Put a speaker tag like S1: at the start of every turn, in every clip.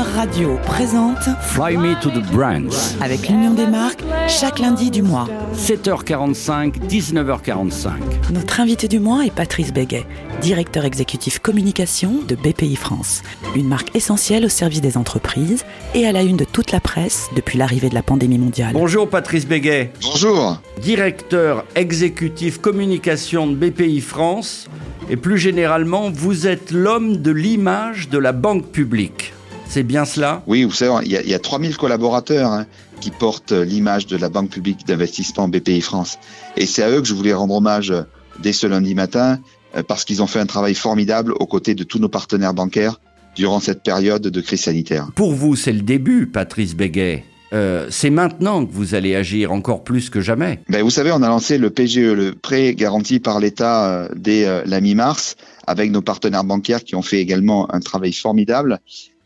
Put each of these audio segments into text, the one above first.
S1: Radio présente
S2: Fly Me to the Brands.
S1: avec l'Union des marques chaque lundi du mois.
S2: 7h45, 19h45.
S1: Notre invité du mois est Patrice Béguet, directeur exécutif communication de BPI France, une marque essentielle au service des entreprises et à la une de toute la presse depuis l'arrivée de la pandémie mondiale.
S2: Bonjour Patrice Béguet,
S3: Bonjour.
S2: directeur exécutif communication de BPI France. Et plus généralement, vous êtes l'homme de l'image de la banque publique. C'est bien cela
S3: Oui, vous savez, il y a, il y a 3000 collaborateurs hein, qui portent l'image de la Banque publique d'investissement BPI France. Et c'est à eux que je voulais rendre hommage euh, dès ce lundi matin, euh, parce qu'ils ont fait un travail formidable aux côtés de tous nos partenaires bancaires durant cette période de crise sanitaire.
S2: Pour vous, c'est le début, Patrice Béguet. Euh, c'est maintenant que vous allez agir encore plus que jamais.
S3: Ben, vous savez, on a lancé le PGE, le prêt garanti par l'État euh, dès euh, la mi-mars, avec nos partenaires bancaires qui ont fait également un travail formidable.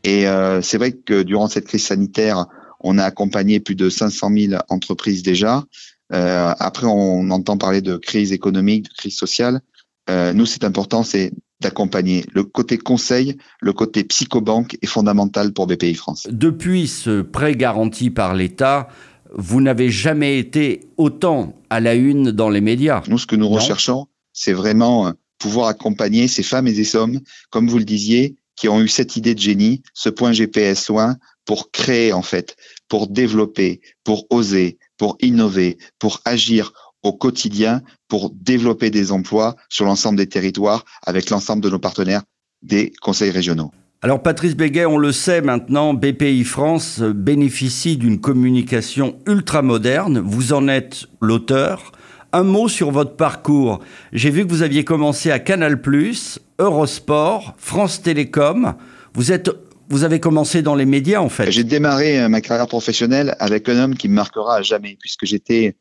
S3: Et euh, c'est vrai que durant cette crise sanitaire, on a accompagné plus de 500 000 entreprises déjà. Euh, après, on entend parler de crise économique, de crise sociale. Euh, nous, c'est important, c'est d'accompagner. Le côté conseil, le côté psychobanque est fondamental pour BPI France.
S2: Depuis ce prêt garanti par l'État, vous n'avez jamais été autant à la une dans les médias.
S3: Nous, ce que nous
S2: Non.
S3: recherchons, c'est vraiment euh, pouvoir accompagner ces femmes et ces hommes, comme vous le disiez, qui ont eu cette idée de génie, ce point GPS soin, pour créer en fait, pour développer, pour oser, pour innover, pour agir au quotidien, pour développer des emplois sur l'ensemble des territoires avec l'ensemble de nos partenaires des conseils régionaux.
S2: Alors Patrice Béguet, on le sait maintenant, BPI France bénéficie d'une communication ultra moderne. Vous en êtes l'auteur. Un mot sur votre parcours. J'ai vu que vous aviez commencé à Canal+, Eurosport, France Télécom. Vous êtes, vous avez commencé dans les médias en fait.
S3: J'ai démarré euh, ma carrière professionnelle avec un homme qui me marquera à jamais, puisque j'étais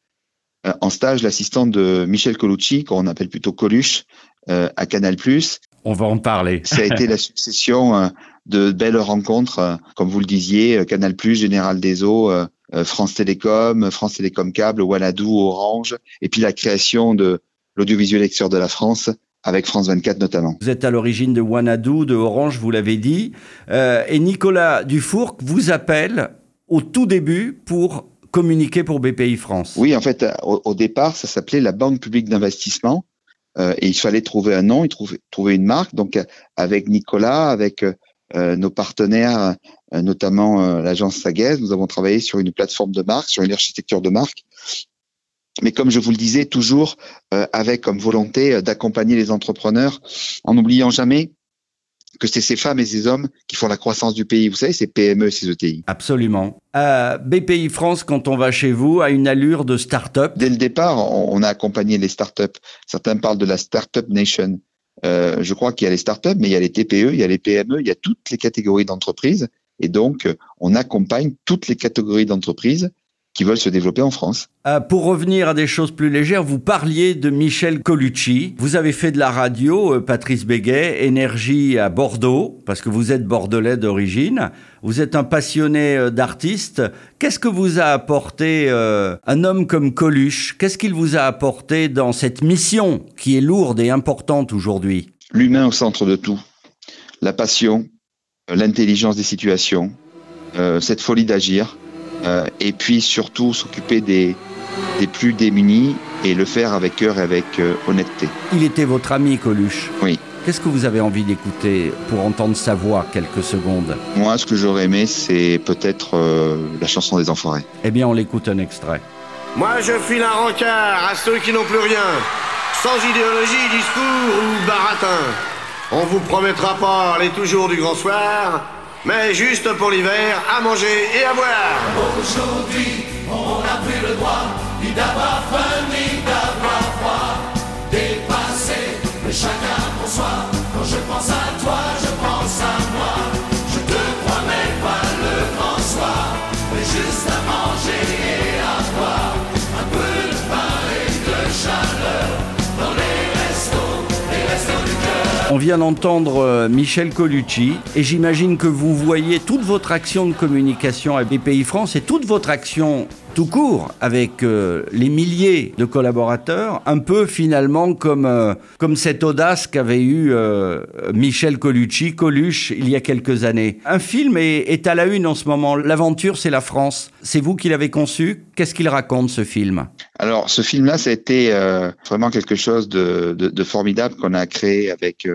S3: euh, en stage l'assistant de Michel Colucci, qu'on appelle plutôt Coluche, euh, à Canal+.
S2: On va en parler.
S3: Ça a été la succession de belles rencontres, comme vous le disiez, Canal+, Général des Eaux, France Télécom, France Télécom Câble, Wanadoo, Orange, et puis la création de l'audiovisuel extérieur de la France, avec France 24 notamment.
S2: Vous êtes à l'origine de Wanadoo, de Orange, vous l'avez dit. Euh, et Nicolas Dufourc vous appelle au tout début pour communiquer pour BPI France.
S3: Oui, en fait, euh, au, au départ, ça s'appelait la Banque publique d'investissement, euh, et il fallait trouver un nom, il trouver, trouver une marque. Donc, euh, avec Nicolas, avec euh, euh, nos partenaires, euh, notamment euh, l'agence Sagaise, nous avons travaillé sur une plateforme de marque, sur une architecture de marque. Mais comme je vous le disais, toujours euh, avec comme volonté euh, d'accompagner les entrepreneurs, en n'oubliant jamais que c'est ces femmes et ces hommes qui font la croissance du pays. Vous savez, ces PME, ces ETI.
S2: Absolument. Euh, BPI France, quand on va chez vous, a une allure de start-up?
S3: Dès le départ, on, on a accompagné les startups. Certains parlent de la startup nation. Euh, je crois qu'il y a les startups, mais il y a les TPE, il y a les PME, il y a toutes les catégories d'entreprises. Et donc, euh, on accompagne toutes les catégories d'entreprises qui veulent se développer en France.
S2: Euh, pour revenir à des choses plus légères, vous parliez de Michel Colucci. Vous avez fait de la radio, euh, Patrice Béguet, énergie à Bordeaux, parce que vous êtes bordelais d'origine. Vous êtes un passionné euh, d'artistes. Qu'est-ce que vous a apporté euh, un homme comme Coluche? Qu'est-ce qu'il vous a apporté dans cette mission qui est lourde et importante aujourd'hui?
S3: L'humain au centre de tout. La passion, l'intelligence des situations, cette folie d'agir, euh, et puis surtout s'occuper des, des plus démunis et le faire avec cœur et avec euh, honnêteté.
S2: Il était votre ami, Coluche.
S3: Oui.
S2: Qu'est-ce que vous avez envie d'écouter pour entendre sa voix quelques secondes?
S3: Moi, ce que j'aurais aimé, c'est peut-être euh, la chanson des Enfoirés.
S2: Eh bien, on l'écoute un extrait.
S4: Moi je file un rencard à ceux qui n'ont plus rien, sans idéologie, discours ou baratin. On vous promettra pas les toujours du grand soir, mais juste pour l'hiver, à manger et à boire.
S5: Aujourd'hui, on n'a plus le droit ni d'avoir faim ni d'avoir froid. Dépassé, mais chacun pour soi. Quand je pense à
S2: On vient d'entendre euh, Michel Colucci et j'imagine que vous voyez toute votre action de communication à BPI France et toute votre action tout court avec euh, les milliers de collaborateurs, un peu finalement comme, euh, comme cette audace qu'avait eu Michel Colucci, Coluche, il y a quelques années. Un film est, est à la une en ce moment. L'aventure, c'est la France. C'est vous qui l'avez conçu. Qu'est-ce qu'il raconte ce film?
S3: Alors, ce film-là, ça a été vraiment quelque chose de, de, de formidable qu'on a créé avec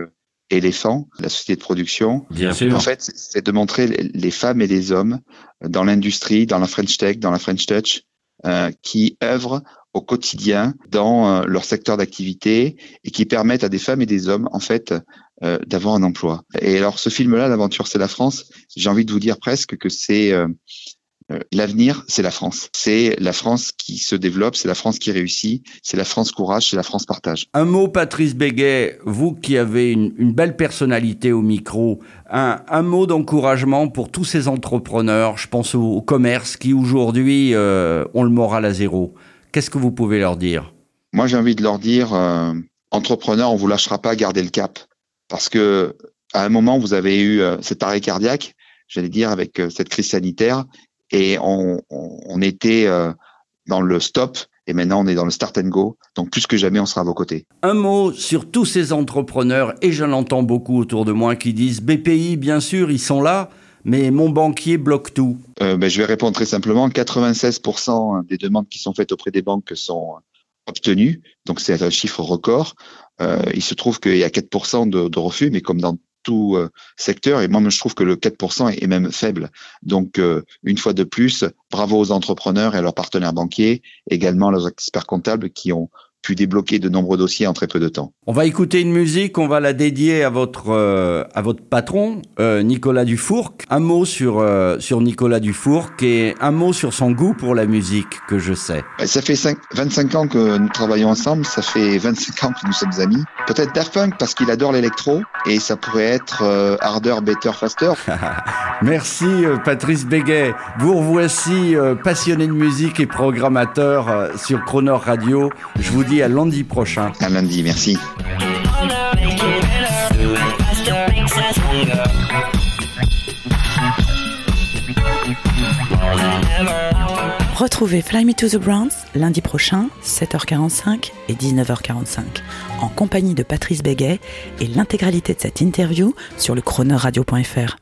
S3: Éléphant, la société de production.
S2: Bien sûr.
S3: En fait, c'est de montrer les femmes et les hommes dans l'industrie, dans la French Tech, dans la French Touch, euh, qui œuvrent au quotidien dans euh, leur secteur d'activité et qui permettent à des femmes et des hommes, en fait, euh, d'avoir un emploi. Et alors, ce film-là, l'aventure, c'est la France. J'ai envie de vous dire presque que c'est euh, l'avenir, c'est la France. C'est la France qui se développe, c'est la France qui réussit, c'est la France courage, c'est la France partage.
S2: Un mot, Patrice Béguet, vous qui avez une, une belle personnalité au micro, un, un mot d'encouragement pour tous ces entrepreneurs, je pense au, au commerce, qui aujourd'hui euh, ont le moral à zéro. Qu'est-ce que vous pouvez leur dire?
S3: Moi, j'ai envie de leur dire, euh, entrepreneurs, on vous lâchera pas, gardez le cap. Parce que à un moment, vous avez eu euh, cet arrêt cardiaque, j'allais dire, avec cette crise sanitaire, et on, on, était euh, dans le stop et maintenant on est dans le start and go. Donc plus que jamais, on sera à vos côtés.
S2: Un mot sur tous ces entrepreneurs, et je l'entends beaucoup autour de moi, qui disent BPI, bien sûr, ils sont là, mais mon banquier bloque tout.
S3: Euh, ben, je vais répondre très simplement. 96% des demandes qui sont faites auprès des banques sont obtenues. Donc c'est un chiffre record. Euh, il se trouve qu'il y a 4% de, de refus, mais comme dans tout euh, secteur. Et moi, je trouve que le 4% est même faible. Donc, euh, une fois de plus, bravo aux entrepreneurs et à leurs partenaires banquiers, également leurs experts comptables qui ont pu débloquer de nombreux dossiers en très peu de temps.
S2: On va écouter une musique, on va la dédier à votre euh, à votre patron euh, Nicolas Dufourc. Un mot sur euh, sur Nicolas Dufourc et un mot sur son goût pour la musique que je sais.
S3: Ça fait 5, 25 ans que nous travaillons ensemble, ça fait 25 ans que nous sommes amis. Peut-être Daft Punk parce qu'il adore l'électro et ça pourrait être euh, Harder, Better, Faster.
S2: Merci euh, Patrice Béguet. Vous revoici euh, passionné de musique et programmateur euh, sur Croner Radio. Je vous dis à lundi prochain.
S3: À lundi, merci.
S1: Retrouvez Fly Me to the Browns lundi prochain, 7h45 et 19h45, en compagnie de Patrice Béguet et l'intégralité de cette interview sur le chroneuradio.fr.